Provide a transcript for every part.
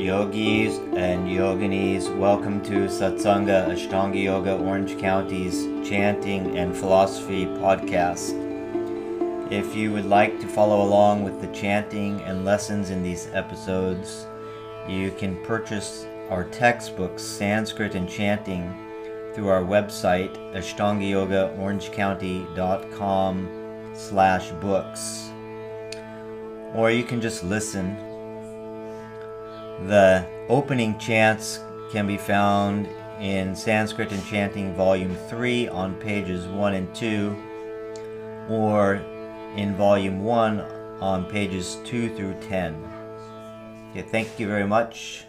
Yogis and yoginis, welcome to Satsanga Ashtanga Yoga Orange County's Chanting and Philosophy podcast. If you would like to follow along with the chanting and lessons in these episodes, you can purchase our textbooks, Sanskrit and Chanting, through our website, ashtangayogaorangecounty.com slash books. Or you can just listen the opening chants can be found in Sanskrit and Chanting Volume 3 on pages 1 and 2, or in Volume 1 on pages 2 through 10. Okay, thank you very much.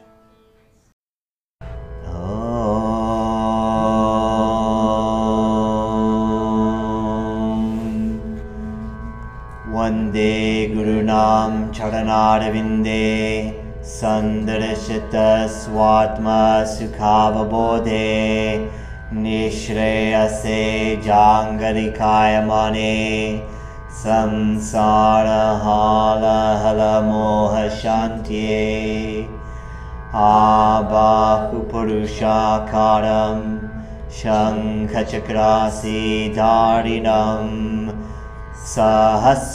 One day Guru Nam Charanaravinde सन्दर्शितस्वात्मसुखावबोधे निःश्रेयसे जाङ्गरिकायमाने संसारहालहलमोहशान्त्ये आबाहुपुरुषाकारं शङ्खचक्रासीधारिणं सहस्रशिरसं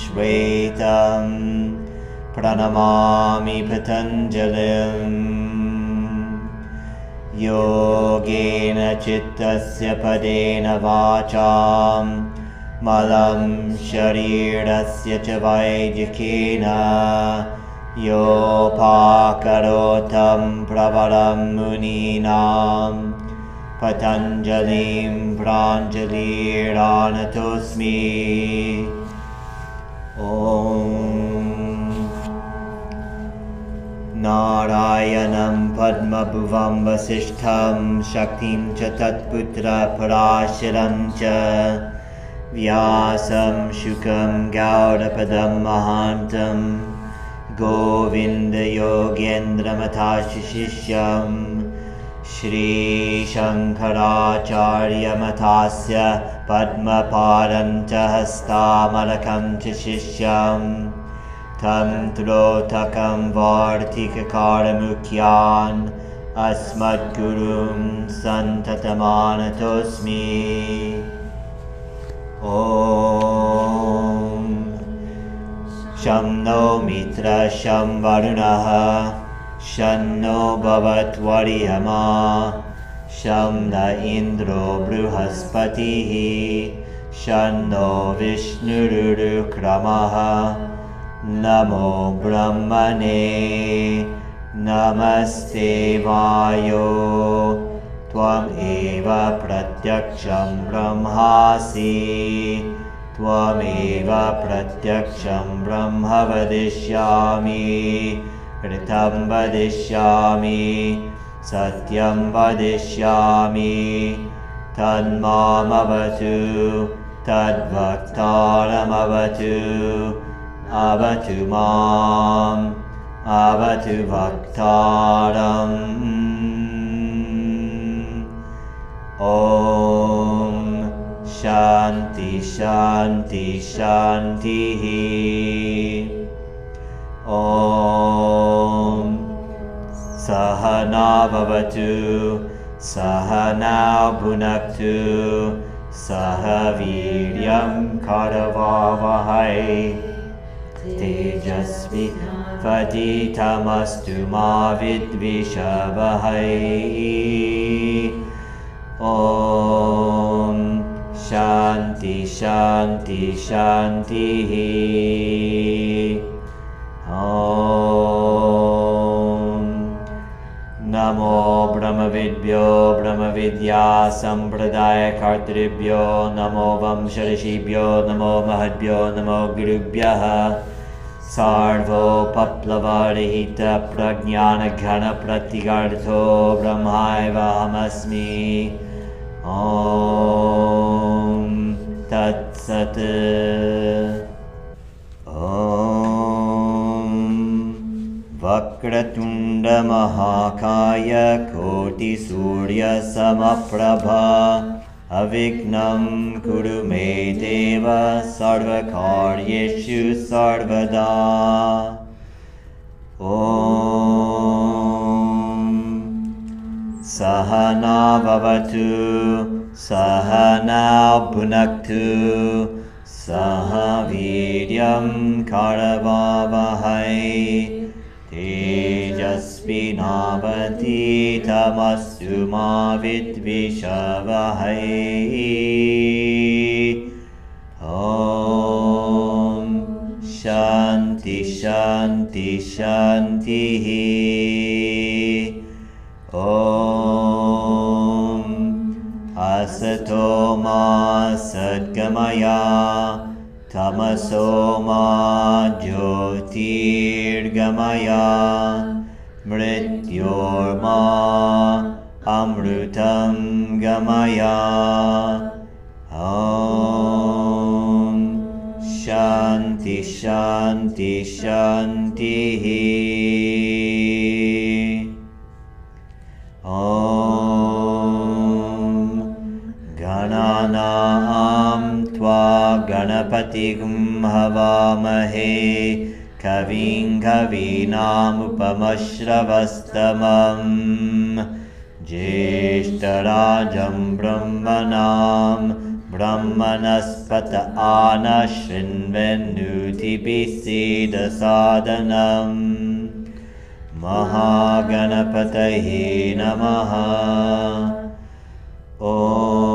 श्वेतम् प्रणमामि पतञ्जलिम्। योगेन चित्तस्य पदेन वाचां मलं शरीरस्य च वैदिकेन। योपाकरोतं प्रबलं मुनीनां पतञ्जलिं प्राञ्जलिरानतोऽस्मि ॐ नारायणं पद्मभुवं वसिष्ठं शक्तिं च तत्पुत्रपराशरं च। व्यासं शुकं गौडपदं महान्तं। गोविन्दयोगेन्द्रमथाशिशिष्यं। श्रीशङ्कराचार्यमथास्य पद्मपादं च हस्तामलकं च शिष्यम् तं त्रोथकं वार्तिककारमुख्यान् अस्मद्गुरुं सन्ततमानतोऽस्मि। ॐ शं नो मित्र शं वरुणः शं नो भवत्वर्यमा शं न इन्द्रो बृहस्पतिः शं नो विष्णुरुक्रमः नमो ब्रह्मणे। नमस्ते वायो। त्वमेव प्रत्यक्षं ब्रह्मासि। त्वमेव प्रत्यक्षं ब्रह्म वदिष्यामि। ऋतं वदिष्यामि। सत्यं वदिष्यामि। तन्मामवतु। तद्भक्तारमवतु अवतु माम् अवतु भक्तारम् ॐ शान्ति शान्ति शान्तिः। ॐ सहना भवतु सहना भुनक्तु सह वीर्यं करवावहै तेजस्वि पतितमस्तु मा विद्विषवहै। ॐ शान्ति शान्ति शान्तिः। ॐ नमो ब्रह्मविद्भ्यो ब्रह्मविद्यासम्प्रदायकर्तृभ्यो नमो वंशऋषिभ्यो नमो महद्भ्यो नमो गुरुभ्यः सार्वोपप्लवरहितप्रज्ञानघनप्रतिगर्थो ब्रह्मायवाहमस्मि ॐ तत्सत्। ॐ वक्रतुण्डमहाकाय कोटिसूर्यसमप्रभा अविघ्नं कुरु मे देव सर्वकार्येषु सर्वदा। ॐ सहना भवतु सहना भुनक्तु सह वीर्यं करवावहै तेजस्विनावतीतमस्तु मा विद्विषवहै। ॐ शान्ति शान्ति शान्तिः। ॐ असतो मा सद्गमया तमसो मा ज्योतिर्गमया मृत्योर्मा अमृतं गमया। ॐ शान्ति शान्ति शान्तिः गणपतिं हवामहे। कविं कवीनामुपमश्रवस्तमम्। ज्येष्ठराजं ब्रह्मणां ब्रह्मणस्पत आनशृण्वन्नुतिभिसीदसादनम् महागणपतये नमः। ॐ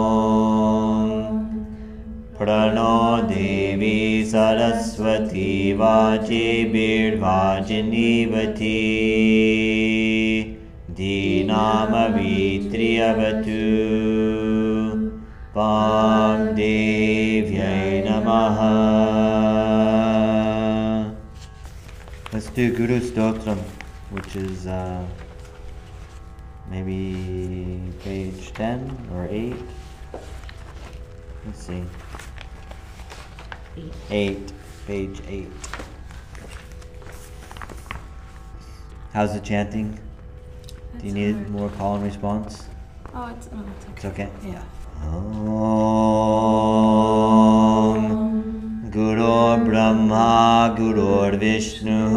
प्रणो देवी सरस्वती वाचिभिर्वाचिनीवती दीनामवीत्र्यवतु वाग्देव्यै नमः Let's do Guru Stotram, which is uh, maybe page 10 or 8. Let's see. Eight. Page eight. How's the chanting? Do you need hard. more call and response? Oh, it's, oh, it's It's okay. Yeah. Om Guru Brahma Guru Vishnu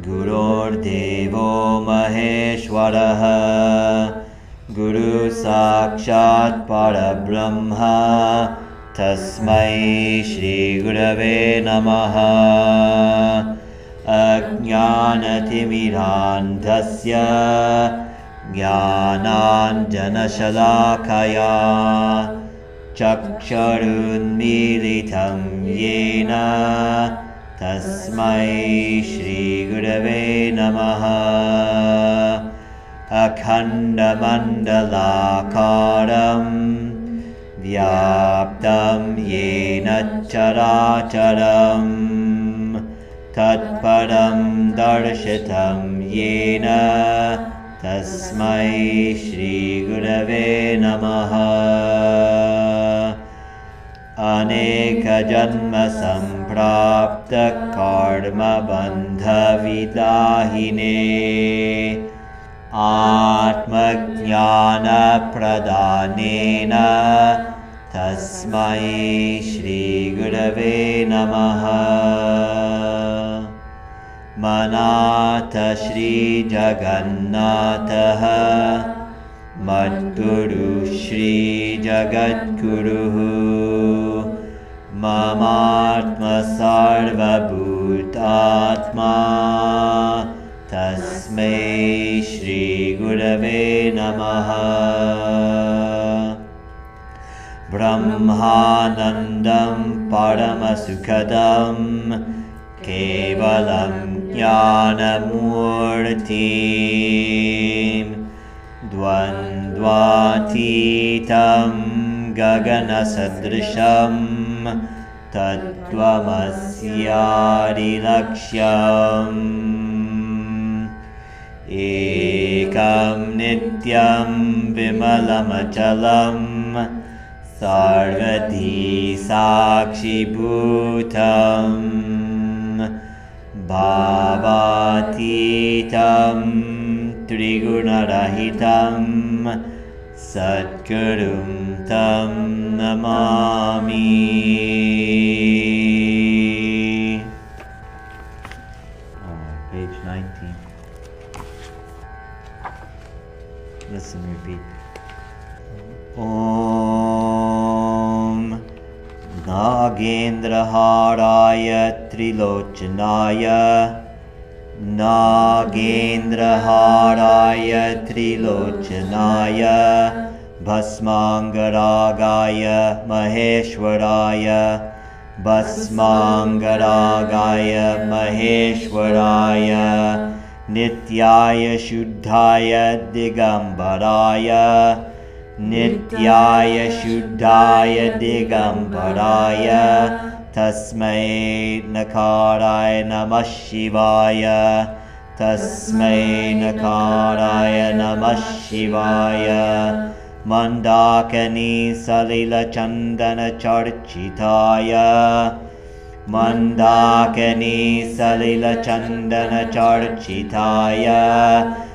Guru Devo Maheshwaraha Guru Sakshat Parabrahma तस्मै श्रीगुरवे नमः। अज्ञानतिमिरान्धस्य ज्ञानाञ्जनशलाखया चक्षुरुन्मीलितं येन। तस्मै श्रीगुरवे नमः। अखण्डमण्डलाकारं व्याप्तं येन चराचरम्। तत्परं दर्शितं येन। तस्मै श्रीगुरवे नमः। अनेकजन्मसम्प्राप्तकर्मबन्धविदाहिने आत्मज्ञानप्रदानेन तस्मै श्रीगुरवे नमः। मनाथ श्रीजगन्नाथः मद्गुरु श्रीजगद्गुरुः। ममात्मसार्वभूतात्मा तस्मै श्रीगुरवे नमः। ब्रह्मानन्दं परमसुखदं केवलं ज्ञानमूर्तिं द्वन्द्वातीतं गगनसदृशं तत्त्वमस्यादिलक्ष्यम् एकं नित्यं विमलमचलं सर्वधी साक्षिभूतं भावातीतं त्रिगुणरहितं सद्गुरुं तं नमामि नागेन्द्रहाराय त्रिलोचनाय नागेन्द्रहाराय त्रिलोचनाय भस्माङ्गरागाय महेश्वराय भस्माङ्गरागाय महेश्वराय नित्याय शुद्धाय दिगम्बराय नित्याय शुद्धाय दिगम्बराय तस्मै नकाराय नमः शिवाय। तस्मै नकाराय नमः शिवाय। मन्दाकनि सलिलचन्दनचर्चिताय। मन्दाकनि सलिलचन्दनचर्चिताय।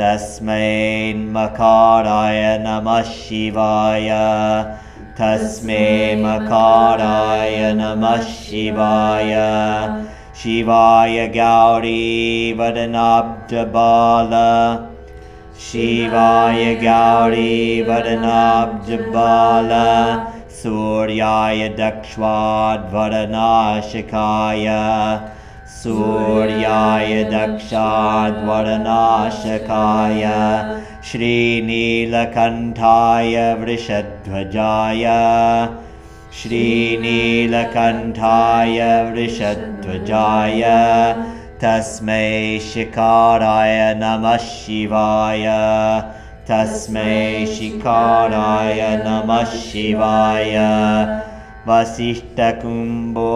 तस्मैन्मकाराय नमः शिवाय। तस्मै मकाराय नमः शिवाय। शिवाय गौरीवदनाब्जबाल शिवाय गौरीवदनाब्जबाल सूर्याय दक्षाद्वरनाशिकाय सूर्याय दक्षाद्वरनाशकाय श्रीनीलकण्ठाय वृषध्वजाय श्रीनीलकण्ठाय वृषध्वजाय तस्मै शिकाराय नमः शिवाय तस्मै शिकाराय नमः शिवाय वसिष्ठकुम्भो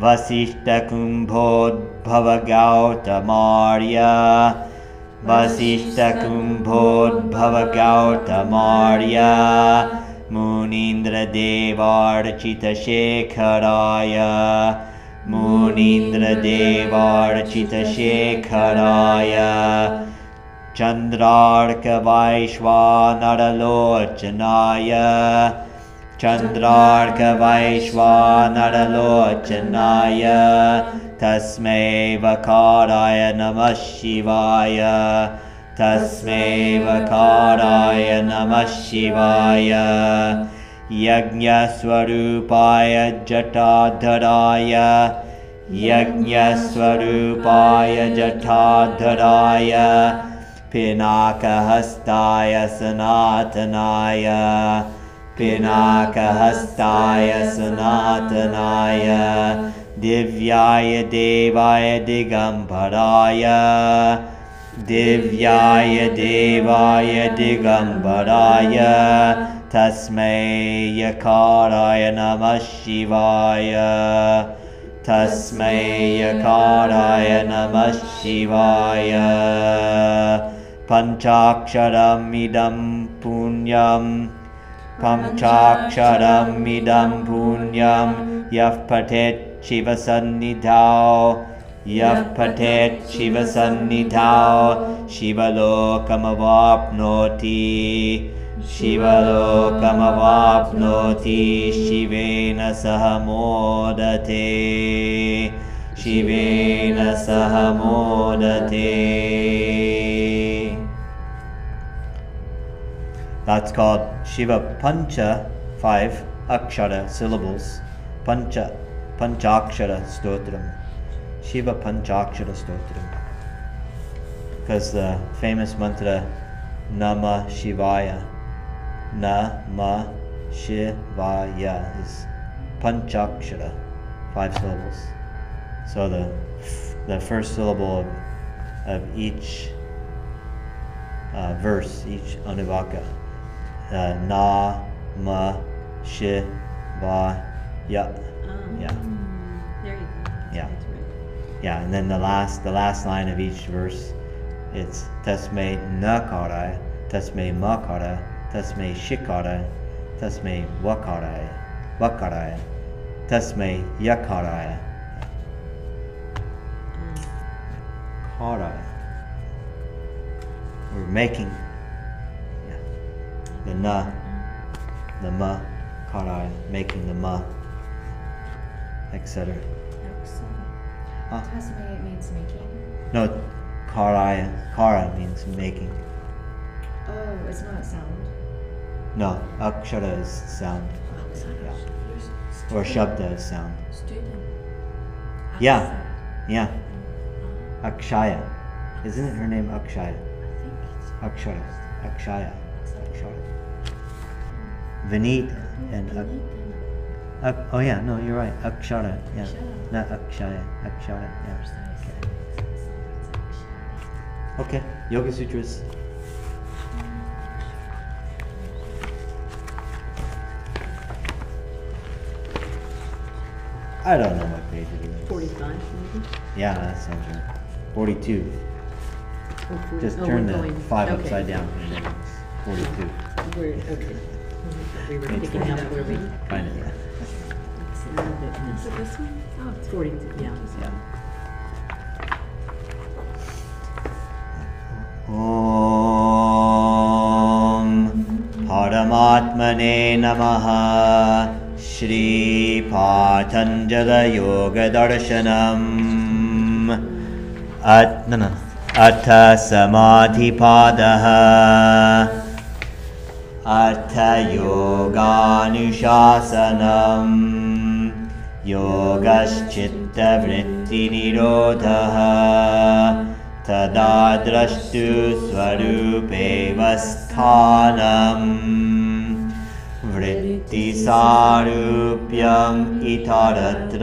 वसिष्ठकुम्भोद्भवगौतमार्य। वसिष्ठकुम्भोद्भवगौतमार्य। मुनीन्द्रदेवार्चितशेखराय। मुनीन्द्रदेवार्चितशेखराय। चन्द्रार्कवैश्वानरलोचनाय। चन्द्रार्कवैश्वानरलोचनाय तस्मै वकाराय नमः शिवाय। तस्मै वकाराय नमः शिवाय। यज्ञस्वरूपाय जटाधराय। यज्ञस्वरूपाय जटाधराय। पिनाकहस्ताय सनातनाय। पिनाकहस्ताय सनातनाय दिव्याय देवाय दिगम्बराय दिव्याय देवाय दिगम्बराय तस्मै यकाराय नमः शिवाय तस्मै यकाराय नमः शिवाय। पञ्चाक्षरमिदं पुण्यम् पञ्चाक्षरमिदं पुण्यं यः पठेत् शिवसन्निधौ यः पठेत् शिवसन्निधौ शिवलोकमवाप्नोति शिवलोकमवाप्नोति शिवेन सह मोदते शिवेन सह मोदते। That's called Shiva Pancha, five akshara syllables. Pancha, Panchakshara Stotram. Shiva Panchakshara Stotram. Because the famous mantra Nama Shivaya Nama Shivaya is Panchakshara, five syllables. So the the first syllable of, of each uh, verse, each anuvaka, uh, Na Ma Shi Va Ya. Um, Yeah. There you go. Yeah. Right. Yeah, and then the last the last line of each verse, it's Tasmai Nakara, Tasmai Makara, Tasmai Shikara, Tasmai Wakara, Vakaraya. Tasmai Yakaraya. Karaya. We're making the na, the ma, karaya, making the ma, etc. Huh? Tasmai means making. No, karaya, kara means making. Oh, it's not sound. No, akshara is sound. Yeah. Or shabda is sound. Student. Yeah. Yeah. Uh-huh. Akshaya. Isn't it her name Akshaya? Akshara. Akshaya. Akshara. Vineet and Ak- Ak- oh yeah, no, you're right. Akshara. Yeah. Not Akshaya. Akshara. Yeah. Okay. Yoga Sutras. I don't know what page it is. Forty-five, maybe? Yeah, that sounds right. 42. Or 40 Just oh, turn the going- 5 okay. upside down. and then it's 42. We're, okay. We were It's picking up where we. Kind of, yeah. It's a little bit missed. Is it this one? Oh, it's forty, yeah. yeah. ॐ परमात्मने नमः श्रीपातञ्जलयोगदर्शनम् अथ न, न, अथ समाधिपादः अथ योगानुशासनम् योगश्चित्तवृत्तिनिरोधः। तदा द्रष्टु स्वरूपेव स्थानम्। वृत्तिसारूप्यम् इतरत्र।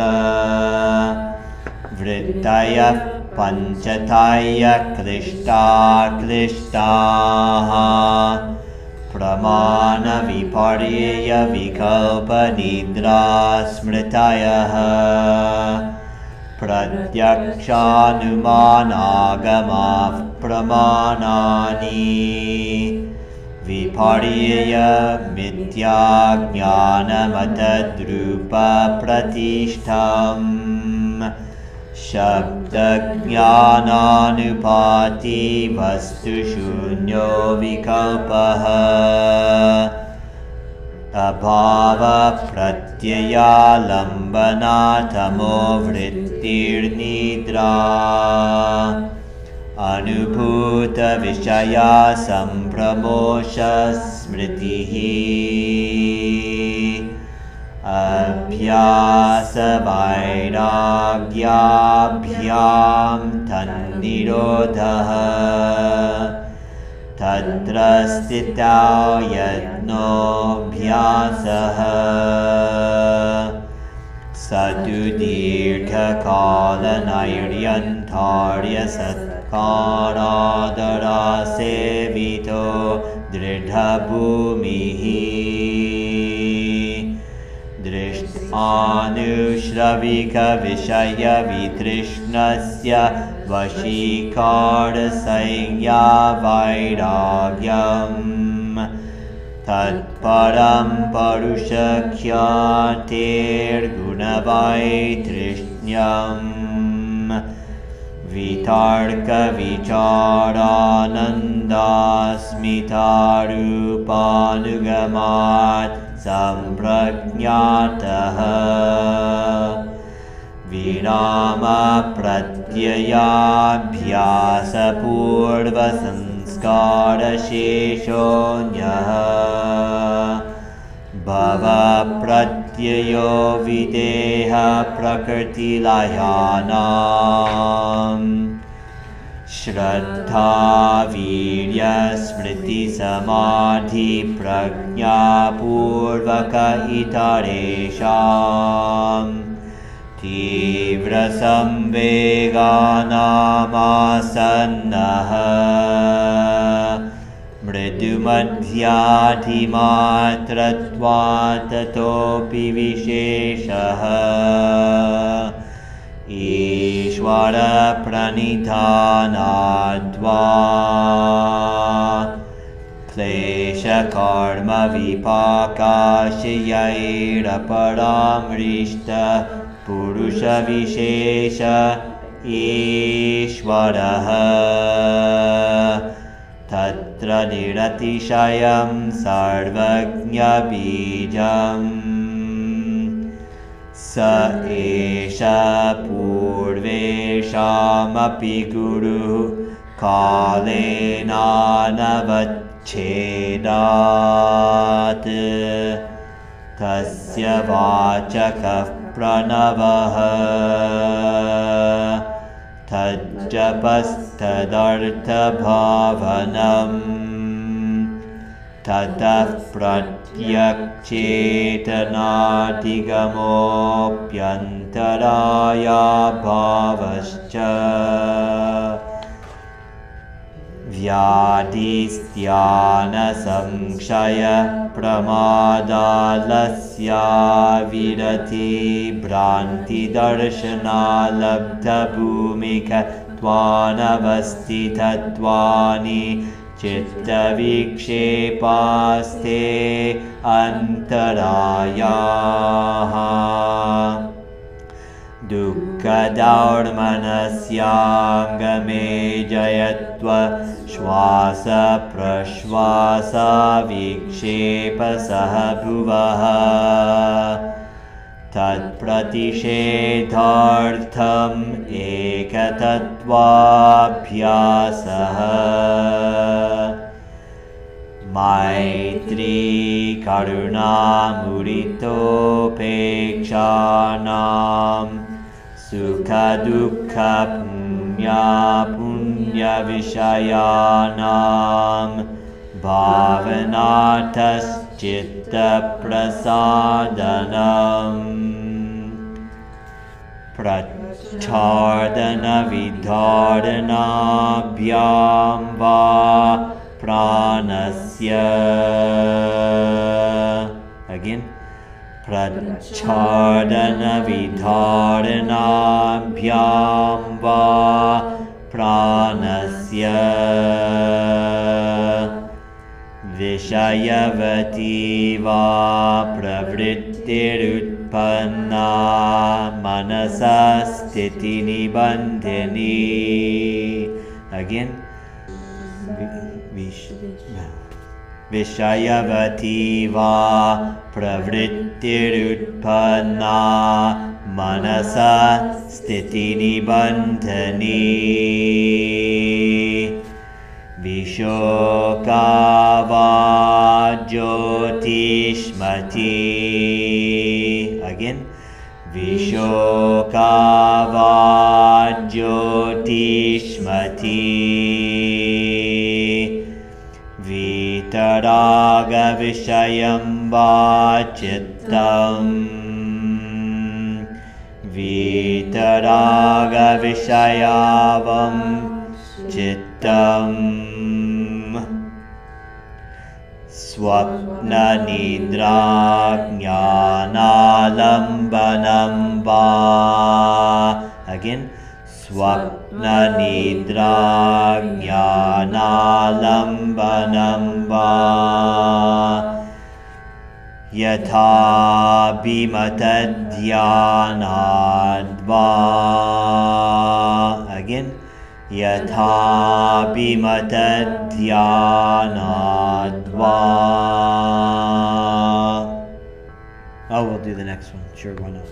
वृत्तयः पञ्चतय क्लिष्टा क्लिष्टाः प्रमाणविपर्ययविकल्पनिद्रा स्मृतयः प्रत्यक्षानुमानागमाः प्रमाणानि। विपर्यय मिथ्याज्ञानमतद्रूपप्रतिष्ठम् शब्दज्ञानानुपाति वस्तुशून्यो विकल्पः। अभावप्रत्ययालम्बनाथमो वृत्तिर्निद्रा। अनुभूतविषया सम्प्रमोषस्मृतिः अभ्यासवैराग्याभ्यां तन्निरोधः। तत्र स्थिता यत्नोऽभ्यासः। स तु दीर्घकालनैर्यन्तार्यसत्कारादरासेवितो दृढभूमिः दृष्टानुश्रविकविषयवितृष्णस्य वशीकारसंज्ञा वैराग्यम् तत्परं परुषख्यातेर्गुणवैतृष्ण्यम्। वितर्कविचारानन्दास्मितारूपानुगमात् सम्प्रज्ञातः। विरामप्रत्ययाभ्यासपूर्वसंस्कारशेषोऽन्यः। भवप्रत्ययो विदेह श्रद्धावीर्यस्मृतिसमाधिप्रज्ञापूर्वक इतरेषाम् तीव्रसंवेगानामासन्नः। मृदुमध्याधिमात्रत्वा ततोऽपि विशेषः। कर्मविपाकाशयैरपरामृष्ट पुरुषविशेष ईश्वरः तत्र निरतिशयं सर्वज्ञबीजम् स एष पूर्वेषामपि गुरुः कालेनानवच्छेदात्। तस्य वाचकः प्रणवः। तज्जपस्तदर्थभावनम्। ततः प्रत्यक्षेतनाधिगमोऽप्यन्तरायाभावश्च चेतनातिगमोऽप्यन्तराया भावश्च व्याधिस्यानसंशयप्रमादालस्याविरीभ्रान्तिदर्शनालब्धभूमिकत्वानवस्थितत्वानि चित्तविक्षेपास्ते अन्तरायाः। दुःखदौर्मनस्याङ्गमे जयत्व श्वासप्रश्वासविक्षेपसः भुवः तत्प्रतिषेधार्थम् एकतत्त्वाभ्यासः। मैत्रीकरुणामुरितोपेक्षाणां सुखदुःखपुण्यापुण्यविषयाणां भावनाथश्चित्तप्रसादनम् प्रच्छादनविधारणाभ्यां वा प्राणस्य। प्रच्छादनविधारणाभ्यां वा प्राणस्य। विषयवती वा प्रवृत्तिरुत्पन्ना मनसा स्थितिनिबन्धिनी विश विषयवती वा प्रवृत्तिरुत्पन्ना मनसा स्थितिनिबन्धनी विशोका वा ज्योतिष्मती विशोका वा ज्योतिष्मती वीतरागविषयं वा चित्तम् वीतरागविषयावं चित्तम् न निद्राज्ञानालम्बनं वा। अगेन् अगिन् स्वप्ननिद्रा ज्ञानालम्बनंबा यथा विमतध्यानाद्वा अगेन् यथा विमतध्यानाद्वा we'll do the next one. Sure, why not?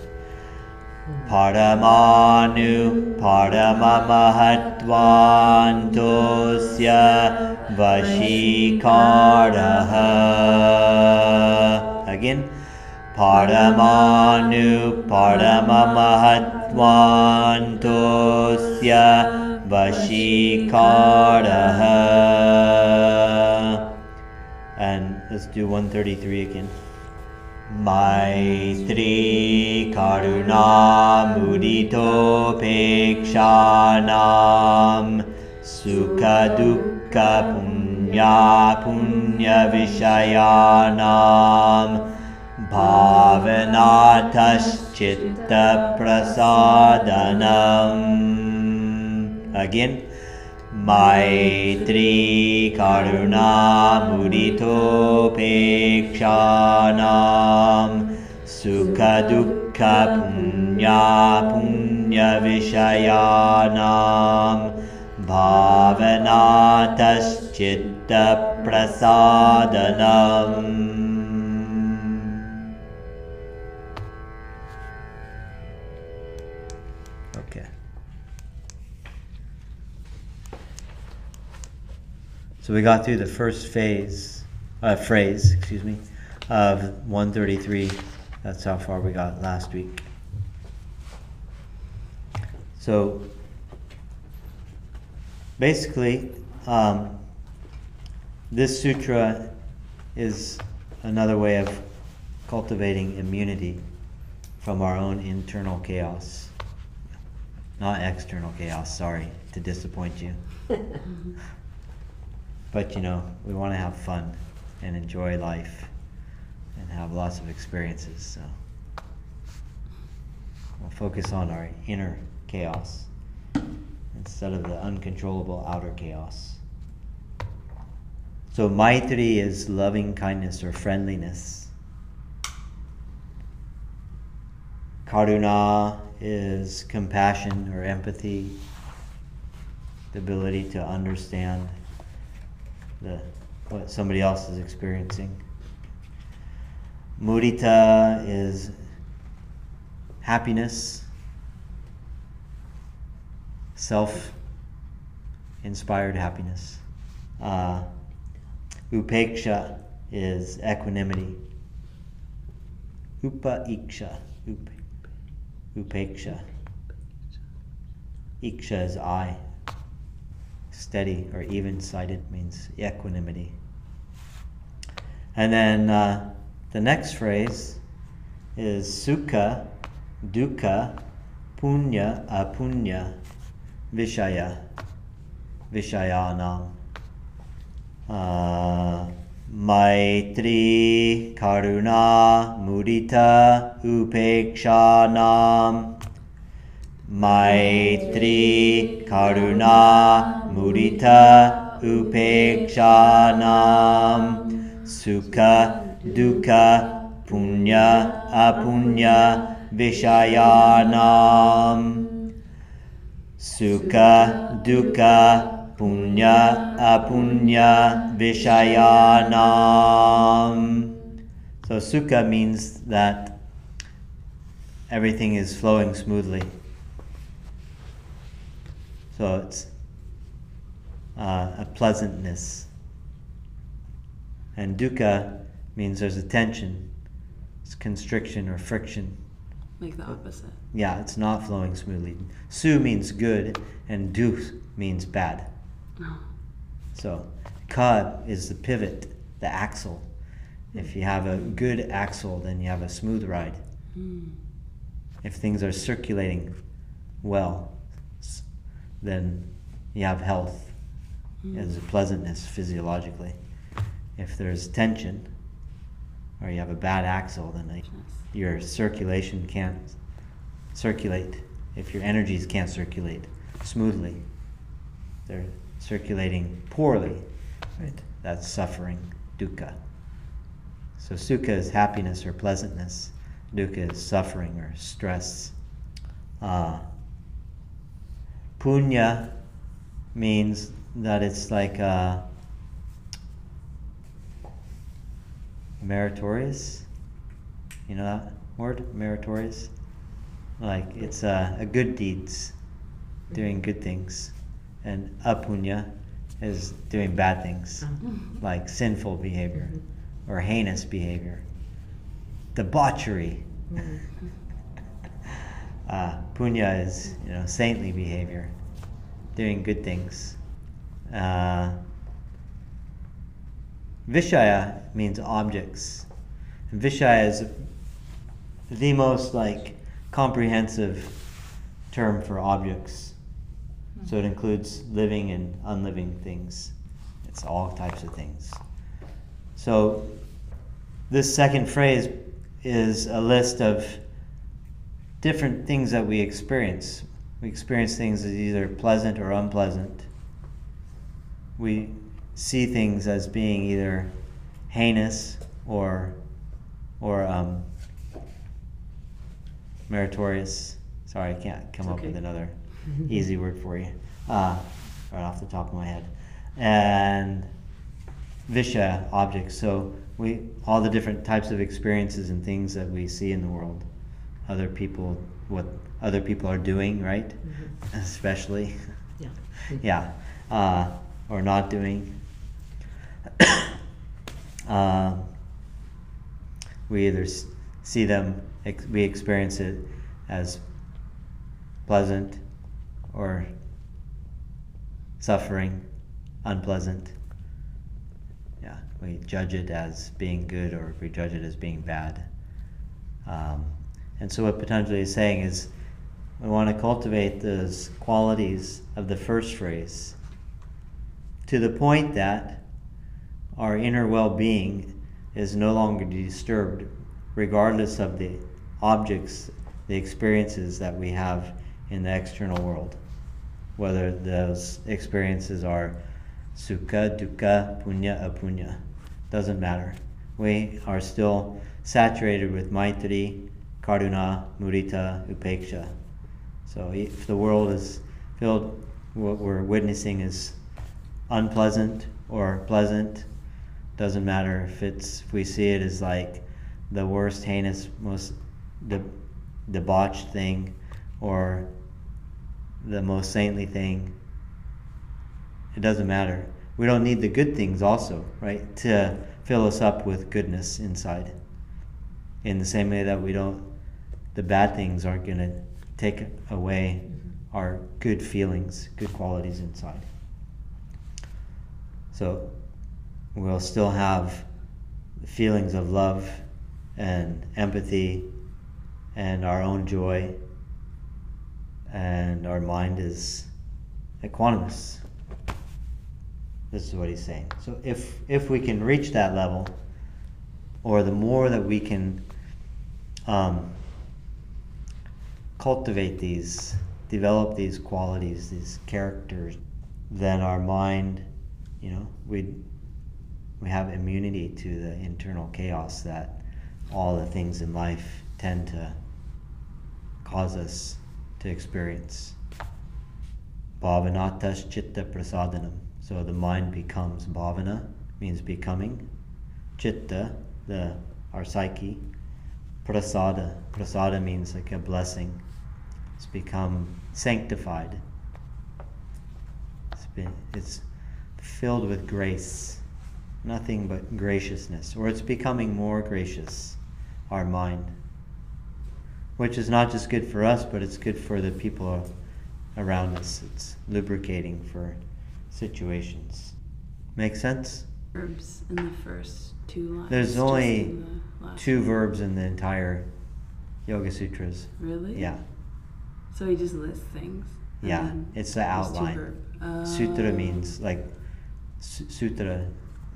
परमानु परममहत्वान्तोऽस्य वशीकारः again परमानु परममहत्वान्तोऽस्य Vashikaraha. And let's do 133 again. Maitri Karuna Mudito Pekshanam Sukha Dukkha Punya Punya Vishayanam Bhavanatas Chitta Prasadanam again मैत्रीकारुणा मुदितोपेक्षानां सुखदुःखपुण्या पुण्यविषयानां भावनातश्चित्तप्रसादनम् So we got through the first phase, uh, phrase, excuse me, of 133. That's how far we got last week. So basically, um, this sutra is another way of cultivating immunity from our own internal chaos. Not external chaos, sorry to disappoint you. But you know, we want to have fun and enjoy life and have lots of experiences. So we'll focus on our inner chaos instead of the uncontrollable outer chaos. So Maitri is loving kindness or friendliness. Karuna is compassion or empathy, the ability to understand the what somebody else is experiencing. Mudita is happiness, self inspired happiness. Uh, upeksha is equanimity. Upaiksha. Up, upeksha. Iksha is I steady or even sighted means equanimity. And then uh, the next phrase is sukha, dukkha, punya, apunya, vishaya, vishayanam. Uh, Maitri, Karuna, Mudita, Upekshanam. Maitri, Karuna, Mudita, Upekshanam, Sukha, Dukkha, Punya, Apunya, Vishayanam, Sukha, Dukkha, Punya, Apunya, Vishayanam. So, Sukha means that everything is flowing smoothly. So it's uh, a pleasantness. And dukkha means there's a tension, it's constriction or friction. Like the opposite. Yeah, it's not flowing smoothly. Su means good, and du means bad. Oh. So ka is the pivot, the axle. If you have a good axle, then you have a smooth ride. Mm. If things are circulating well, then you have health. There's a pleasantness physiologically. If there's tension, or you have a bad axle, then your circulation can't circulate. If your energies can't circulate smoothly, they're circulating poorly, right? That's suffering, dukkha. So sukha is happiness or pleasantness. Dukkha is suffering or stress. Uh, punya means that it's like uh, meritorious. You know that word, meritorious? Like it's uh, a good deeds, doing good things, and apunya is doing bad things, like sinful behavior or heinous behavior, debauchery. uh, punya is you know saintly behavior, doing good things. Uh, Vishaya means objects. And Vishaya is the most like comprehensive term for objects. So it includes living and unliving things. It's all types of things. So this second phrase is a list of different things that we experience. We experience things as either pleasant or unpleasant. We see things as being either heinous or or um, meritorious. Sorry, I can't come It's up with another easy word for you, uh, right off the top of my head. And Visha objects. So we all the different types of experiences and things that we see in the world, other people, what other people are doing, right? Mhm. Especially, Yeah. yeah, uh, or not doing. um, we either see them, we experience it as pleasant or suffering, unpleasant. Yeah, we judge it as being good or we judge it as being bad. Um, and so, what Patanjali is saying is we want to cultivate those qualities of the first phrase to the point that our inner well being is no longer disturbed, regardless of the objects, the experiences that we have in the external world. Whether those experiences are sukha, dukkha, punya, apunya, doesn't matter. We are still saturated with maitri, karuna, mudita, upeksha. So if the world is filled, what we're witnessing is unpleasant or pleasant, doesn't matter if it's if we see it as like the worst, heinous, most de- debauched thing, or the most saintly thing. It doesn't matter. We don't need the good things also, right, to fill us up with goodness inside. In the same way that we don't, the bad things aren't going to take away mm-hmm. our good feelings, good qualities inside. So we'll still have feelings of love and empathy and our own joy, and our mind is equanimous. This is what he's saying. So if if we can reach that level, or the more that we can um, cultivate these, develop these qualities, these characters, then our mind, you know, we we have immunity to the internal chaos that all the things in life tend to cause us to experience. Bhavanatas chitta prasadanam. So the mind becomes bhavana, means becoming. Chitta, the our psyche. Prasada. Prasada means like a blessing. It's become sanctified. It's been it's filled with grace. Nothing but graciousness. Or it's becoming more gracious, our mind. Which is not just good for us, but it's good for the people around us. It's lubricating for situations. Make sense? Verbs in the first two lines. There's only the Two one. verbs in the entire Yoga Sutras. Really? Yeah. So he just lists things. Yeah, it's the outline. verb. Sutra Oh. means like sutra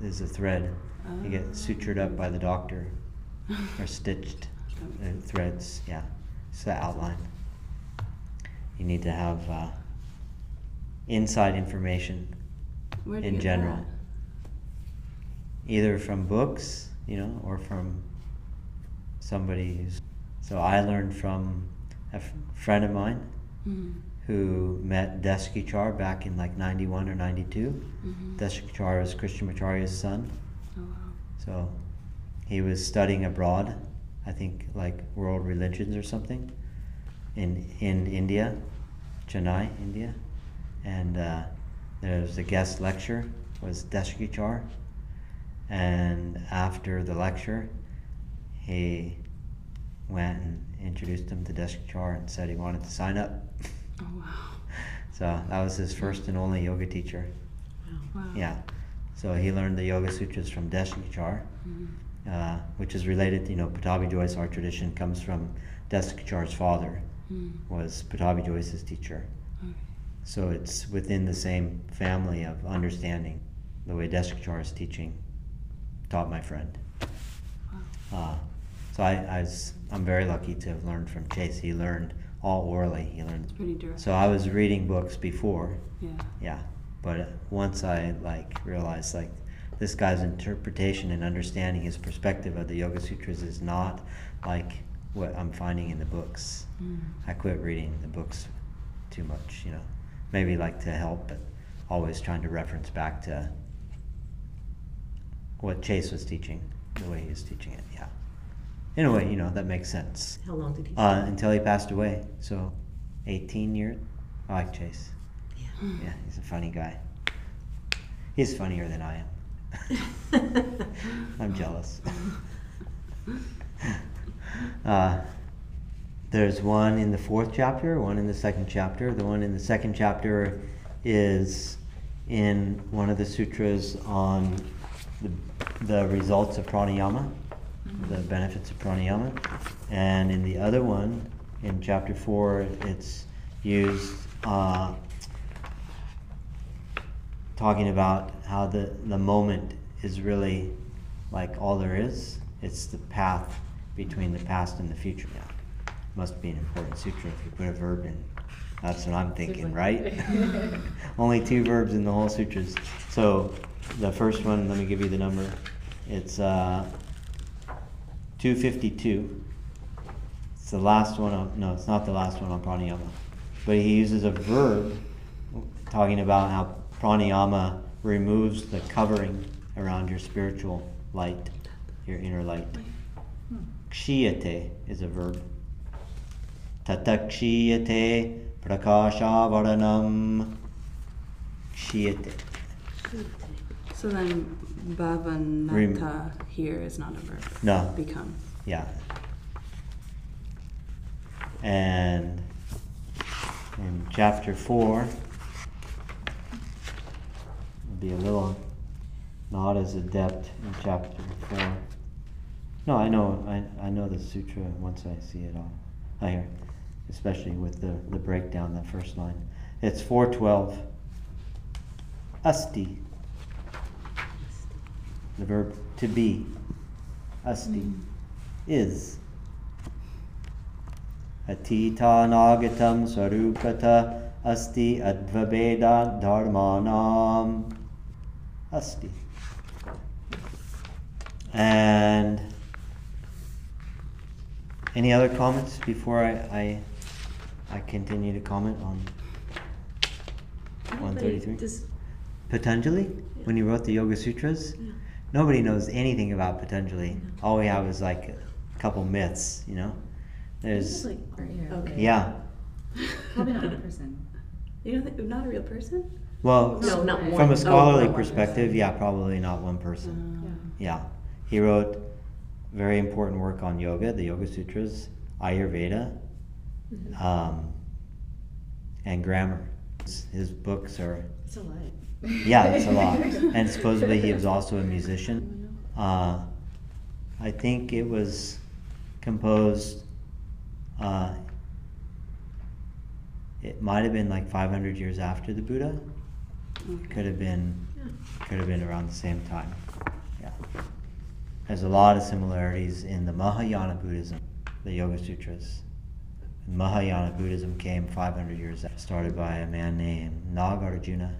is a thread. You get sutured up by the doctor or stitched threads. Yeah, it's the outline. You need to have uh, inside information, in general. that? either from books, you know, or from somebody who's. So I learned from a f- friend of mine Mhm. Who met Desikachar back in like 91 or 92. Mhm. Desikachar was Krishnamacharya's son. Oh wow. So he was studying abroad, I think like world religions or something, in in India, Chennai, India, and uh, there was a guest lecture was Desikachar, and after the lecture, he went and introduced him to Desikachar and said he wanted to sign up. Oh wow. So that was his first and only yoga teacher. Wow. Yeah. So he learned the Yoga Sutras from Desikachar, Mhm. uh, which is related. You know, Pattabhi Jois, our tradition comes from Desikachar's father, Mm. was Pattabhi Jois's teacher. Okay. So it's within the same family of understanding the way Desikachar's teaching taught my friend. Wow. Uh, so I, I was, I'm very lucky to have learned from Chase. He learned all orally. He learned. It's pretty direct. So I was reading books before, yeah. yeah, But uh, once I like realized like this guy's interpretation and understanding his perspective of the Yoga Sutras is not like what I'm finding in the books. Mm. I quit reading the books too much, you know. Maybe like to help, but always trying to reference back to what Chase was teaching, the way he was teaching it. Yeah. In a way, you know, that makes sense. How long did he? Uh, until he passed away. So, 18 years. I like Chase. yeah. Yeah, he's a funny guy. He's funnier than I am. I'm jealous. uh, there's one in the fourth chapter, one in the second chapter. The one in the second chapter is in one of the sutras on the, the results of pranayama, the benefits of pranayama. And in the other one, in chapter four, it's used uh, talking about how the, the moment is really like all there is. It's the path between the past and the future. Yeah. Must be an important sutra if you put a verb in. That's what I'm thinking, right? Only two verbs in the whole sutras. So the first one, let me give you the number. It's uh, 252. It's the last one on, no, it's not the last one on pranayama. But he uses a verb talking about how pranayama removes the covering around your spiritual light, your inner light. Hmm. Kshiyate is a verb. Tatakshiyate prakashavaranam kshiyate. So then bhavanata here is not a verb. No. Become. Yeah. And in chapter four, will be a little not as adept in chapter four. No, I know, I, I know the sutra once I see it all. I hear, especially with the, the breakdown, that first line. It's 412. Asti. The verb to be. Asti. Mm. Is. Atita nagatam sarupata asti advabeda dharmanam. Asti. And any other comments before I, I, I continue to comment on 133? Does, Patanjali, when he wrote the Yoga Sutras, yeah. Nobody knows anything about Patanjali. All we have is like a couple myths, you know? There's, like right here. Okay. yeah. Probably not a person. You don't think not a real person? Well, No, not From one. from a Oh, scholarly not one perspective, person. yeah, probably not one person. Yeah. Yeah. He wrote very important work on yoga, the Yoga Sutras, Ayurveda, Mhm. um, and grammar. His, his books are, It's a lot. Yeah, it's a lot. And supposedly he was also a musician. Uh, I think it was composed. Uh, it might have been like 500 years after the Buddha. Could have been, Yeah. could have been around the same time. Yeah. There's a lot of similarities in the Mahayana Buddhism, the Yoga Sutras. Mahayana Buddhism came 500 years after, started by a man named Nagarjuna,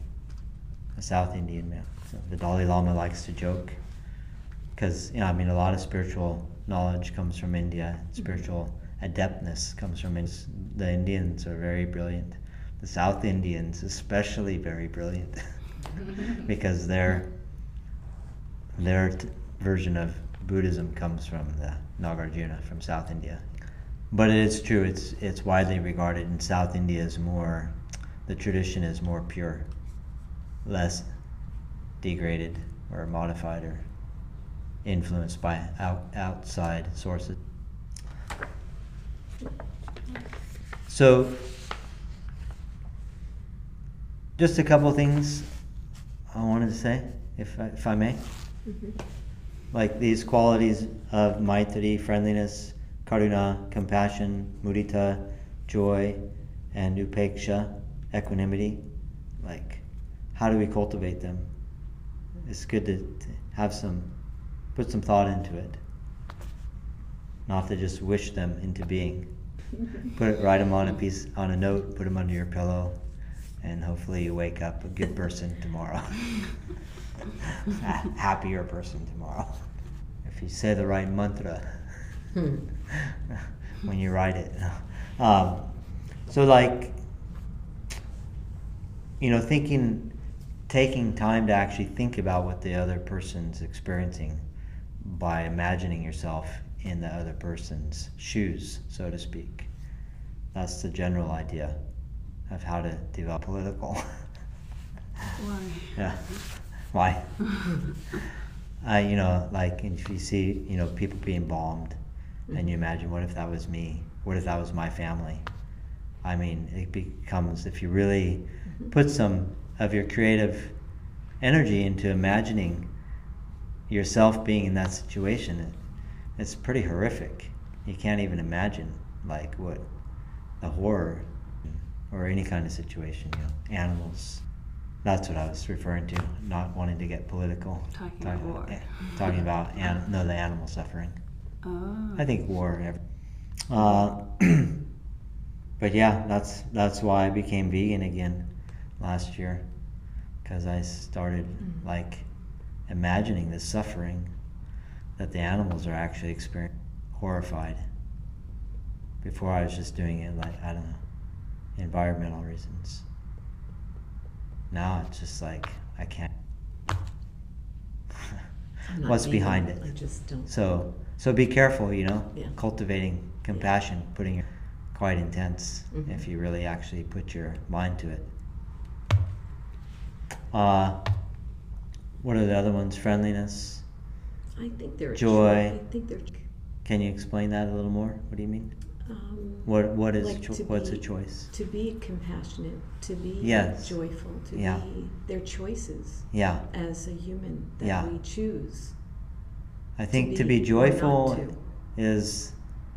a South Indian man. So the Dalai Lama likes to joke because you know, I mean, a lot of spiritual knowledge comes from India. Mm-hmm. Spiritual adeptness comes from India. The Indians are very brilliant. The South Indians, especially, very brilliant because their their t- version of Buddhism comes from the Nagarjuna from South India. But it is true; it's it's widely regarded in South India as more. The tradition is more pure, less degraded or modified or influenced by out, outside sources. So, just a couple things I wanted to say, if I, if I may. Mhm. Like these qualities of maitri, friendliness, karuna, compassion, mudita, joy, and upeksha, equanimity. Like, how do we cultivate them? It's good to, to have some, put some thought into it. Not to just wish them into being. Put it, write them on a piece, on a note, put them under your pillow, and hopefully you wake up a good person tomorrow. a happier person tomorrow. If you say the right mantra Hmm. when you write it. Um, so, like, you know, thinking, taking time to actually think about what the other person's experiencing by imagining yourself in the other person's shoes, so to speak. That's the general idea of how to develop political. Why? yeah. Why? uh, you know, like if you see, you know, people being bombed, and you imagine, what if that was me? What if that was my family? I mean, it becomes if you really put some of your creative energy into imagining yourself being in that situation, it, it's pretty horrific. You can't even imagine like what the horror or any kind of situation. You know, animals. That's what I was referring to. Not wanting to get political. Talking about war. Talking about an, no the animal suffering. Oh. I think war. Uh, but yeah, that's that's why I became vegan again last year, because I started Mm. like imagining the suffering that the animals are actually experiencing, horrified. Before I was just doing it like I don't know, environmental reasons. Now it's just like I can't. What's behind it? I just don't. So so be careful, you know, Yeah. cultivating compassion, putting your quite intense Mhm. if you really actually put your mind to it. Uh, what are the other ones? Friendliness. I think they're Joy. I think they're. Can you explain that a little more? What do you mean? Um, What what is like cho- to what's a choice? To be compassionate, to be Yes. joyful, to Yeah. be their choices Yeah, as a human that Yeah. we choose. I think to be be, joyful to. is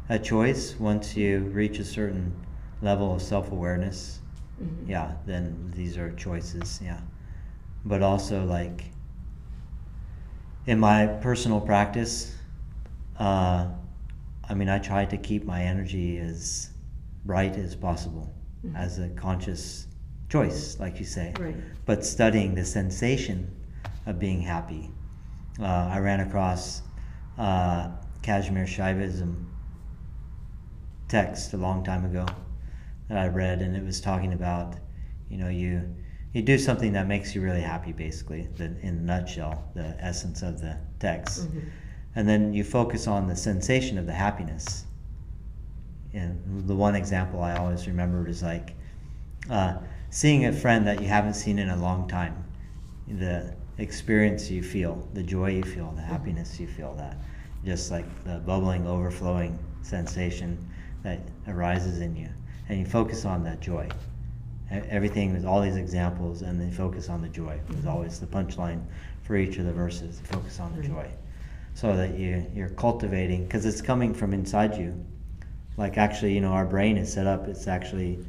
a choice once you reach a certain level of self awareness. Mhm. yeah, then these are choices, yeah. But also, like, in my personal practice, uh, I mean, I try to keep my energy as bright as possible Mhm. as a conscious choice, like you say. Right. But studying the sensation of being happy. Uh, I ran across uh, Kashmir Shaivism text a long time ago that I read, and it was talking about, you know, you you do something that makes you really happy, basically, the, in a nutshell, the essence of the text, Mhm. and then you focus on the sensation of the happiness. And the one example I always remember is like uh, seeing a friend that you haven't seen in a long time, the experience you feel, the joy you feel, the happiness you feel, that just like the bubbling, overflowing sensation that arises in you, and you focus on that joy. Everything was all these examples, and they focus on the joy. Was mm-hmm. always the punchline for each of the verses. Focus on the Right. joy, so that you you're cultivating because it's coming from inside you. Like actually, you know, our brain is set up. It's actually,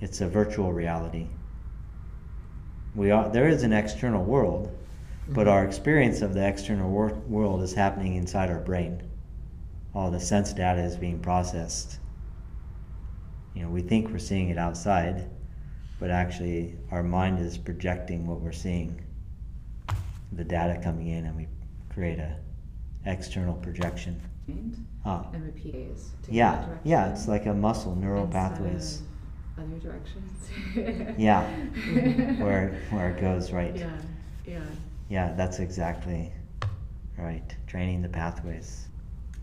it's a virtual reality. We are there is an external world, but mm-hmm. our experience of the external wor- world is happening inside our brain. All the sense data is being processed. You know, we think we're seeing it outside, but actually our mind is projecting what we're seeing. The data coming in, and we create a external projection. Ah, and repeat ways to yeah, yeah, it's like a muscle, neural instead pathways. Other directions. Yeah, where where it goes right. Yeah, yeah. Yeah, that's exactly right. Training the pathways.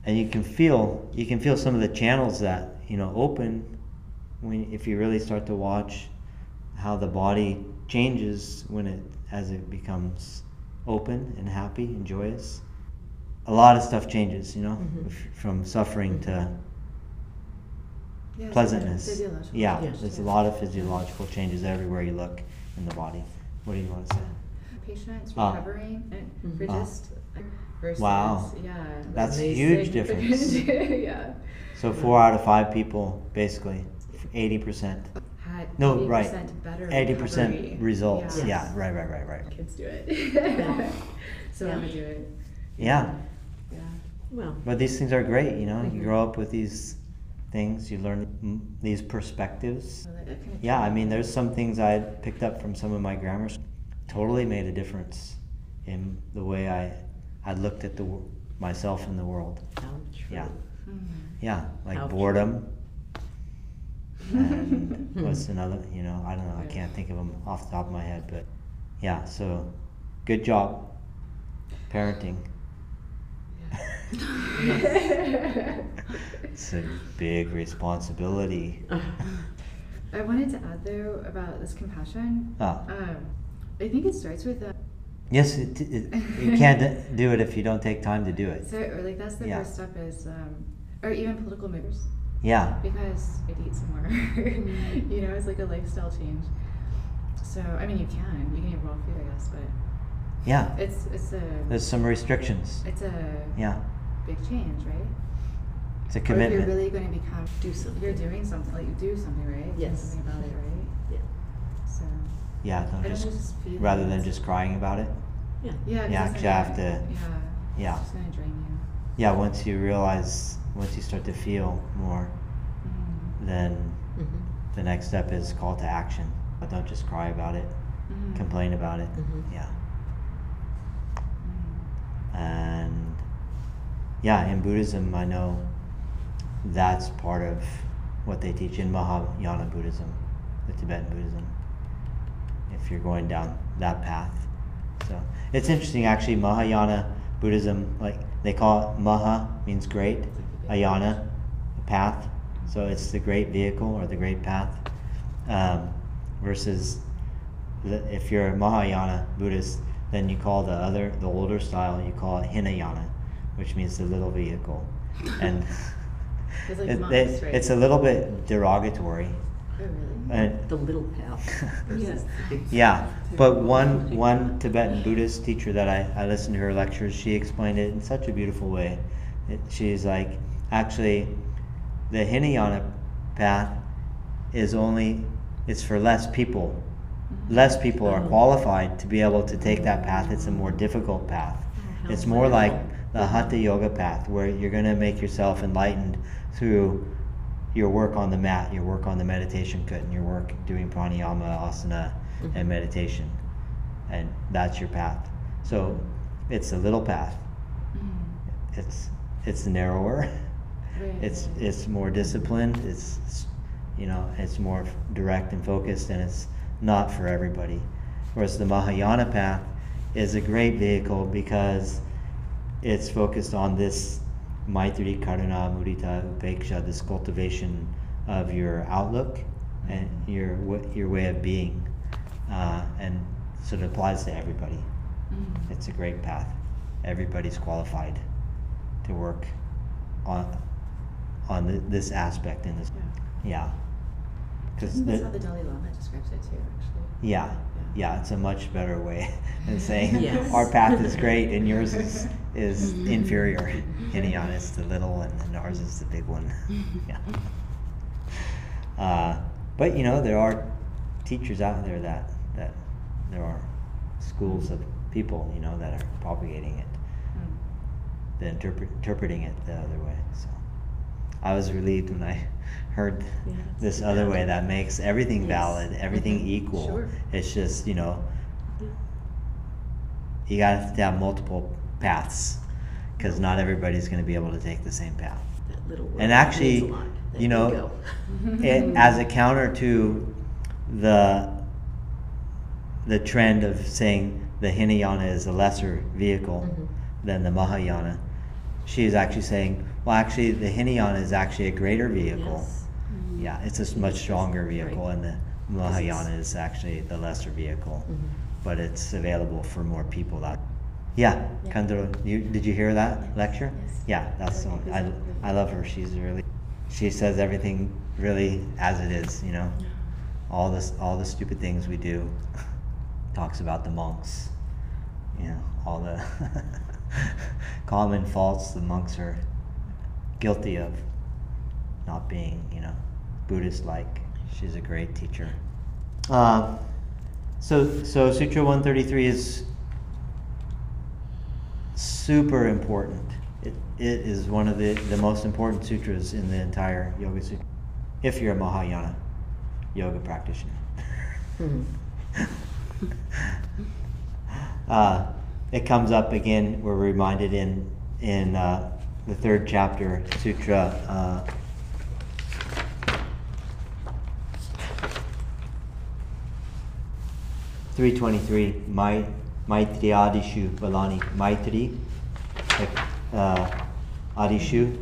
And you can feel you can feel some of the channels that, you know, open when if you really start to watch how the body changes when it as it becomes open and happy and joyous. A lot of stuff changes, you know, Mhm. f- from suffering to Yeah, pleasantness. physiological Yeah, Yes. there's a lot of physiological changes everywhere you look in the body. What do you want to say? Patients Ah. recovering and for Ah. just versus Wow. yeah. That's a huge difference. yeah. So four out of five people, basically, eighty percent. Had No, 80% right. better Eighty percent results. Yeah. Yeah. Right, right, right, right. Kids do it. Yeah. so Yeah. I'm gonna do it. Yeah, Yeah. Well, but these things are great. You know, you Mhm. grow up with these things. You learn these perspectives. So that it kind of Yeah, I mean, there's some things I picked up from some of my grammar. s- Totally made a difference in the way I I looked at the myself in the world. How true. Yeah. Mhm. Yeah, like How true. And what's another? You know, I don't know. I can't think of them off the top of my head, but yeah. So, good job, parenting. It's a big responsibility. I wanted to add though about this compassion. Ah. Um, I think it starts with uh, Yes, it, it, you can't do it if you don't take time to do it. so or like that's the Yeah. first step is um, or even political movers Yeah, because I'd eat somewhere. Mm-hmm. you know, it's like a lifestyle change. So I mean, you can you can eat raw food, I guess, but yeah. it's it's a There's some restrictions. it's a Yeah, big change, right? it's a Or if commitment. you're really going to become Do something. you're doing something like you do something, right? Do Yes. something about it, right? Yeah. So yeah, don't don't just just feel rather than just crying about it. Yeah. Yeah. Yeah, it's 'cause you gonna- have to- yeah Yeah, it's gonna drain you. yeah. Once you realize, once you start to feel more. Then Mm-hmm. the next step is call to action. But don't just cry about it, Mhm. complain about it. Mhm. Yeah, Mm. and yeah, in Buddhism, I know that's part of what they teach in Mahayana Buddhism, the Tibetan Buddhism. If you're going down that path, so it's interesting actually. Mahayana Buddhism, like they call it Maha means great, Ayana, path. So it's the great vehicle or the great path, um, versus the, if you're a Mahayana Buddhist, then you call the other, the older style, you call it Hinayana, which means the little vehicle, and It's like it- monks, it- right? it's a little bit derogatory. Oh really? And The little path versus the big. yeah, but one one Tibetan Buddhist teacher that I, I listened to her lectures, she explained it in such a beautiful way. It, she's like, actually, the Hinayana path is only it's for less people. Mm-hmm. Less people are mm-hmm. qualified to be able to take that path. It's a more difficult path. Mm-hmm. It's more like the Hatha Yoga path, where you're going to make yourself enlightened through your work on the mat, your work on the meditation cut, and your work doing pranayama, asana, and meditation. And that's your path. So it's a little path. It's it's narrower. It's it's more disciplined. It's, it's you know it's more direct and focused, and it's not for everybody. Whereas the Mahayana path is a great vehicle because it's focused on this Maitri, Karuna, Mudita, Upeksha, this cultivation of your outlook and your your way of being, uh, and so it applies to everybody. Mm. It's a great path. Everybody's qualified to work on on th- this aspect in this. Yeah. Yeah. Because that's how the Dalai Lama describes it too, actually. yeah, yeah, it's a much better way than saying Yes. our path is great and yours is is inferior. Hinayana is the little and, and ours is the big one. yeah. Uh, but you know there are teachers out there that that there are schools of people you know that are propagating it, Mm. the interpret, interpreting it the other way. So I was relieved when I heard Yeah, this other way that makes everything Yes. valid, everything Mhm. equal. Sure. It's just you know Yeah. you got to have multiple paths because not everybody's going to be able to take the same path. That little word And actually, means a lot. That you know, it, as a counter to the the trend of saying the Hinayana is a lesser vehicle Mhm. than the Mahayana, she is actually saying, well, actually, the Hinayana is actually a greater vehicle. Yes. Yeah, it's a much stronger Right. vehicle, and the Mahayana is actually the lesser vehicle, Mhm. but it's available for more people. That, yeah, Yeah. You did you hear that lecture? Yes. Yeah, that's the one. I. I love her. She's really, she says everything really as it is. You know, all this, all the stupid things we do. Talks about the monks. You know, all the common faults the monks are guilty of not being, you know, Buddhist like. She's a great teacher. Um, so, so Sutra 133 is super important. It, it is one of the, the most important sutras in the entire Yoga Sutra. If you're a Mahayana yoga practitioner. Mhm. uh, it comes up again. We're reminded in in uh, the third chapter, Sutra. Uh, Three twenty-three. Maitri Adishu Balani. Maitri, uh, Adishu,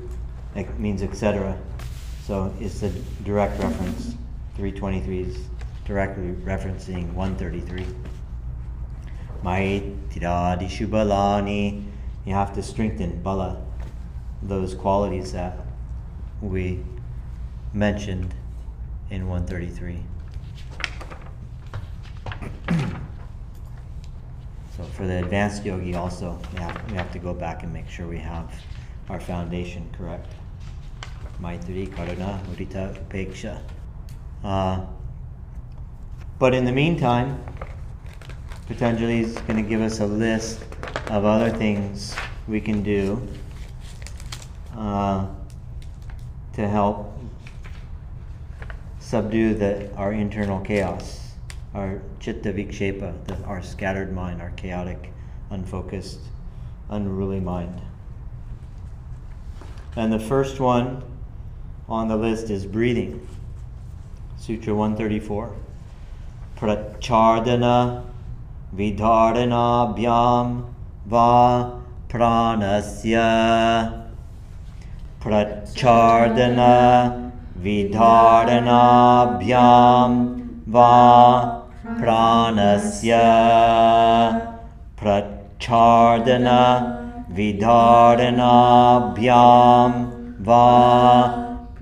like, means etc. So it's a direct reference. Three twenty-three is directly referencing one thirty-three. Maitri Adishu Balani. You have to strengthen bala, those qualities that we mentioned in 133. so for the advanced yogi also, we have, we have to go back and make sure we have our foundation correct. Maitri, Karuna, Mudita, Upeksha. Uh, but in the meantime, Patanjali is going to give us a list of other things we can do uh, to help subdue the, our internal chaos, our chitta vikshepa, the, our scattered mind, our chaotic, unfocused, unruly mind. And the first one on the list is breathing. Sutra 134. Prachardana vidharanabhyam va pranasya. प्रच्छार्दनं विधारणाभ्यां वा प्राणस्य प्रच्छार्दनं विधारणाभ्यां वा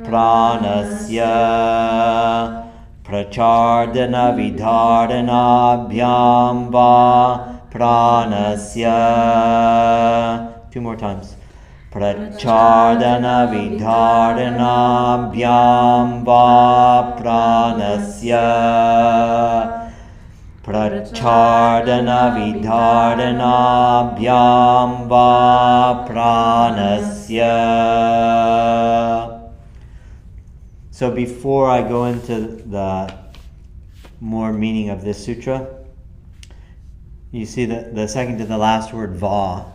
प्राणस्य प्रसार्दनविधार्नाभ्यां वा प्राणस्य किमर्थम् Va pranasya. Prachardana vidharanabhyam va pranasya. So before I go into the more meaning of this sutra, you see that the second to the last word va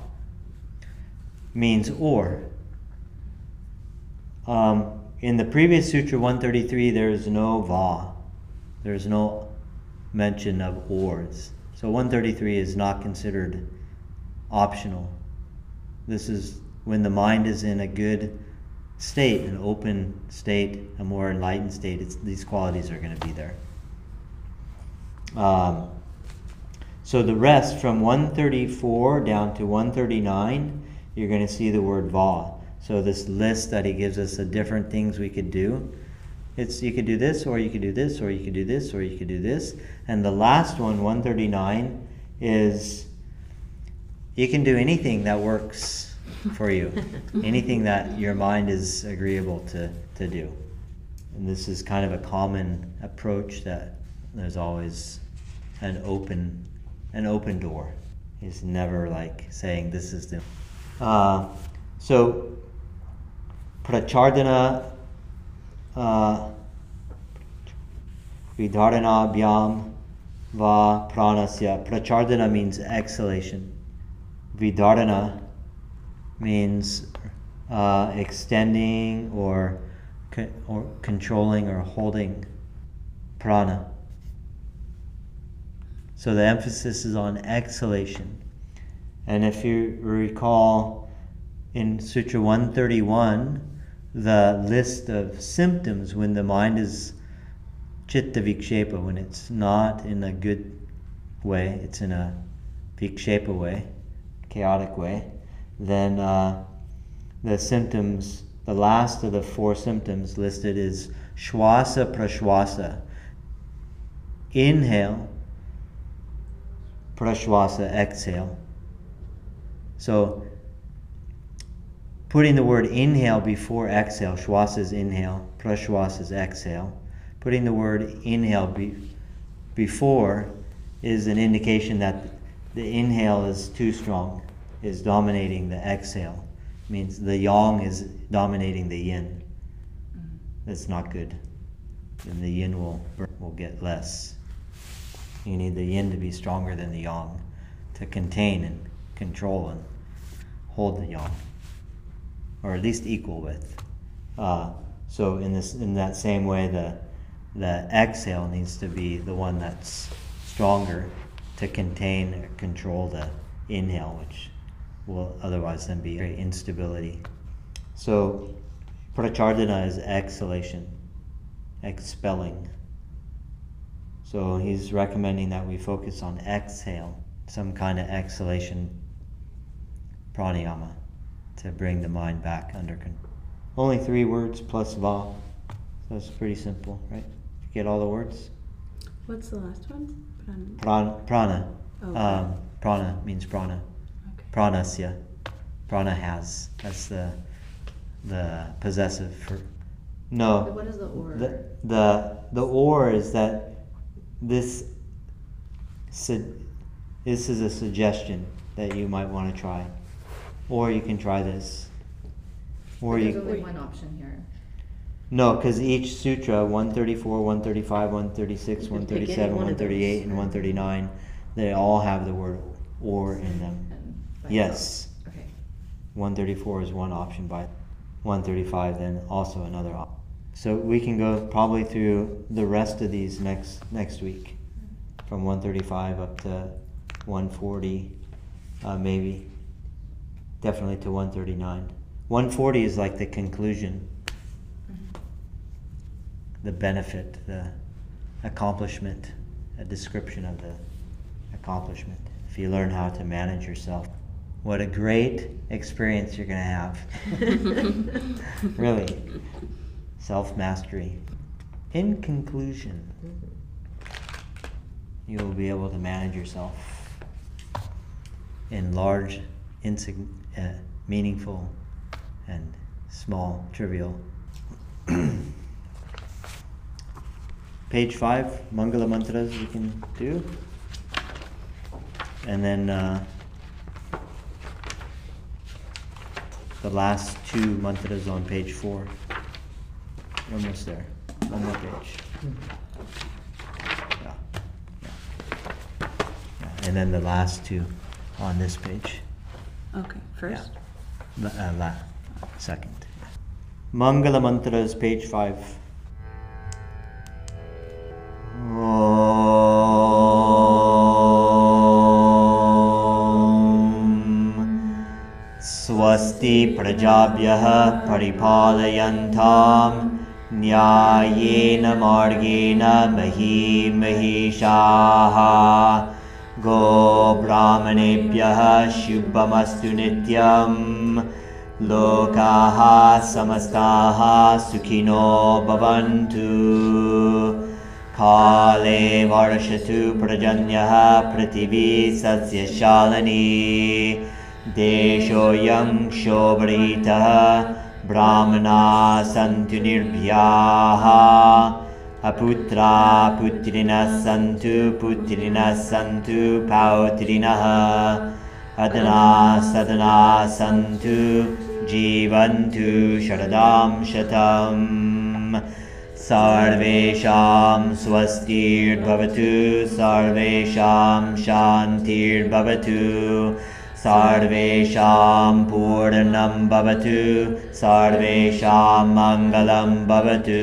means or. Um, in the previous sutra 133, there is no va. There is no mention of ors. So 133 is not considered optional. This is when the mind is in a good state, an open state, a more enlightened state, these qualities are going to be there. Um, so the rest from 134 down to 139, you're going to see the word va. So this list that he gives us of different things we could do. It's you could do this, or you could do this, or you could do this, or you could do this. And the last one, 139, is you can do anything that works for you, anything that your mind is agreeable to, to do. And this is kind of a common approach that there's always an open an open door. It's never like saying this is the uh, so prachardana uh, vidharanabhyam va pranasya. Prachardana means exhalation. Vidharana means uh, extending or or controlling or holding prana. So the emphasis is on exhalation. And if you recall in Sutra 131, the list of symptoms when the mind is chitta vikshepa, when it's not in a good way, it's in a vikshepa way, chaotic way, then uh, the symptoms, the last of the four symptoms listed is shwasa prashwasa. Inhale, prashwasa, exhale. So, putting the word inhale before exhale, shwasa is inhale, prashwasa is exhale. Putting the word inhale be, before is an indication that the inhale is too strong, is dominating the exhale. It means the yang is dominating the yin. That's not good. Then the yin will will get less. You need the yin to be stronger than the yang to contain and control and hold the yang, or at least equal with. Uh, so in this, in that same way, the the exhale needs to be the one that's stronger to contain or control the inhale, which will otherwise then be instability. So prachardana is exhalation, expelling. So he's recommending that we focus on exhale, some kind of exhalation pranayama to bring the mind back under control. Only three words plus va. So it's pretty simple, right? You get all the words? What's the last one? Pran- Prana. prana. Oh, Um, prana means prana. okay. Pranasya. Prana has. That's the the possessive for. No. what is the or? The the the or is that this su- this is a suggestion that you might want to try, or you can try this, or But there's you only one option here. no, because each sutra 134, 135, 136, You can pick any 137, one of those. 138, and 139, they all have the word or in them. And by Yes. itself. Okay. 134 is one option by 135 then also another option so we can go probably through the rest of these next next week from 135 up to 140 uh, maybe definitely to 139 140 is like the conclusion. Mhm. the benefit the accomplishment a description of the accomplishment. If you learn how to manage yourself what a great experience you're going to have. Really self mastery in conclusion you will be able to manage yourself in large insig- uh, meaningful and small trivial page five mangala mantras we can do and then uh, the last two mantras on page four. Almost there. One more page. Yeah. Yeah. Yeah. And then the last two on this page. Okay, first. La, uh, la, second. Mangala mantras, page five. Om. स्वस्ति प्रजाभ्यः परिपालयन्तां न्यायेन मार्गेण महीं महिषाः गोब्राह्मणेभ्यः शुभमस्तु नित्यं लोकाः समस्ताः सुखिनो भवन्तु। काले वर्षतु पर्जन्यः पृथिवी सस्यशालिनी। देशोऽयं शोभरितः ब्राह्मणाः सन्तु निर्भयाः अपुत्रा पुत्रिणः सन्तु पुत्रिणः सन्तु पौत्रिणः अदना सदना सन्तु जीवन्तु शरदां शतम्। सर्वेषां स्वस्तिर्भवतु सर्वेषां शान्तिर्भवतु। सर्वेषां पूर्णं भवतु सर्वेषां मङ्गलं भवतु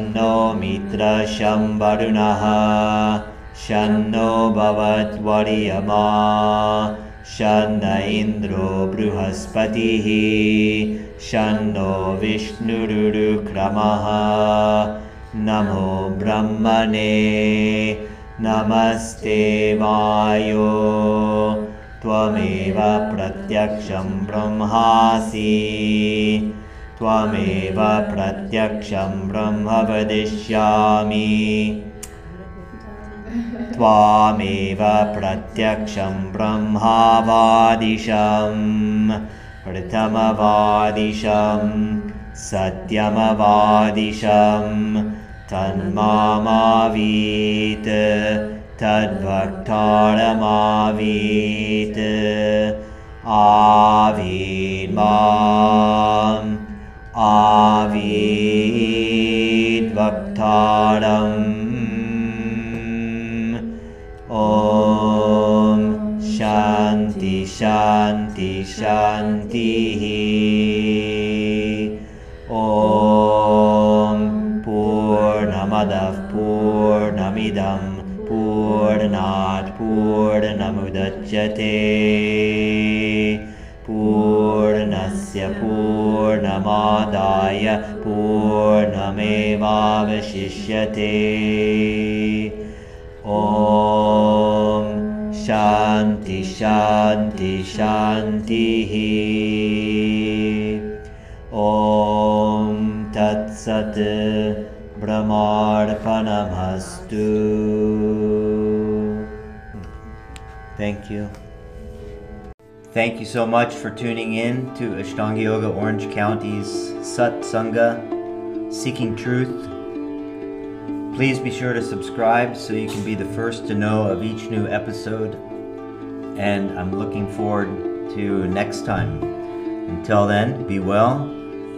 मित्रशं वरुणः शन्नो भवद्वर्यमा शन्न इन्द्रो बृहस्पतिः। शन्नो विष्णुरुक्रमः नमो ब्रह्मणे। नमस्ते वायो। त्वमेव प्रत्यक्षं ब्रह्मासि त्वमेव प्रत्यक्षं ब्रह्म वदिष्यामि त्वामेव प्रत्यक्षं ब्रह्मावादिशं प्रथमवादिशं सत्यमवादिशं तन्मामावीत् तद्भक्तारमावीत् आवीर्माम् आवीद्वक्तारम्। ॐ शान्ति शान्ति शान्तिः। ॐ पूर्णमदः पूर्णमिदं पूर्णात् पूर्णमुदच्यते पूर्णमादाय पूर्णमेवावशिष्यते। ॐ शान्ति शान्ति शान्तिः। ॐ तत्सत् ब्रह्मार्पणमस्तु। Thank you. Thank you so much for tuning in to Ashtanga Yoga Orange County's Sat Sangha Seeking Truth. Please be sure to subscribe so you can be the first to know of each new episode. And I'm looking forward to next time. Until then, be well,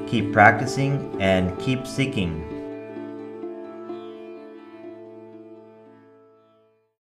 keep practicing, and keep seeking.